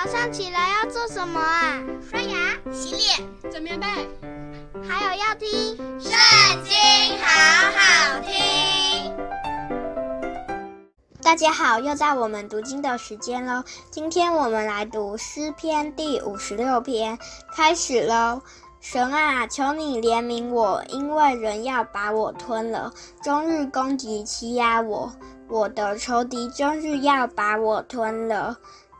早上起来要做什么啊？刷牙、洗脸、整棉被，还有要听《圣经》，好好听。大家好，又到我们读经的时间喽。今天我们来读诗篇第五十六篇，开始喽。神啊，求你怜悯我，因为人要把我吞了，终日攻击欺压我，我的仇敌终日要把我吞了。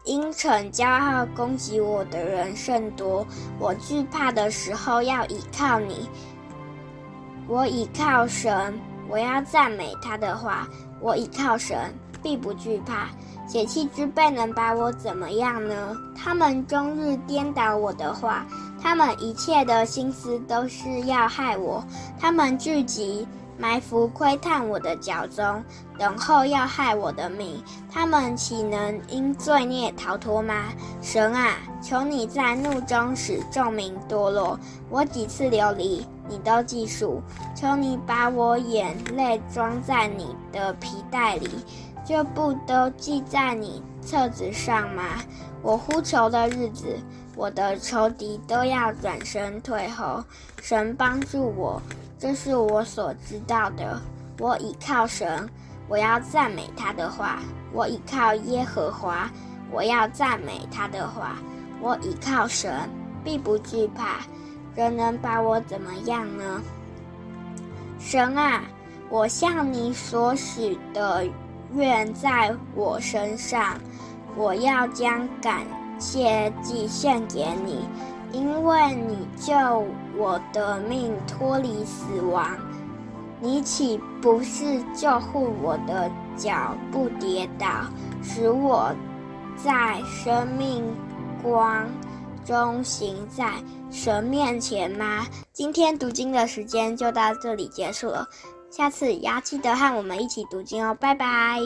因逞骄傲攻击我的人甚多，我惧怕的时候要倚靠你。我倚靠神，我要赞美他的话。我倚靠神，必不惧怕。血气之辈能把我怎么样呢？他们终日颠倒我的话。他们一切的心思都是要害我，他们聚集埋伏窥探我的脚踪，等候要害我的命。他们岂能因罪孽逃脱吗？神啊，求你在怒中使众民堕落。我几次流离，你都记数。求你把我眼泪装在你的皮袋里，就不都记在你册子上吗？我呼求的日子，我的仇敌都要转身退后，神帮助我，这是我所知道的。我倚靠神，我要赞美他的话。我倚靠耶和华，我要赞美他的话。我倚靠神，并不惧怕。人能把我怎么样呢？神啊，我向你所许的愿在我身上，我要将感。谢祭献给你，因为你救我的命脱离死亡。你岂不是救护我的脚不跌倒，使我在生命光中行在神面前吗？今天读经的时间就到这里结束了，下次要记得和我们一起读经哦，拜拜。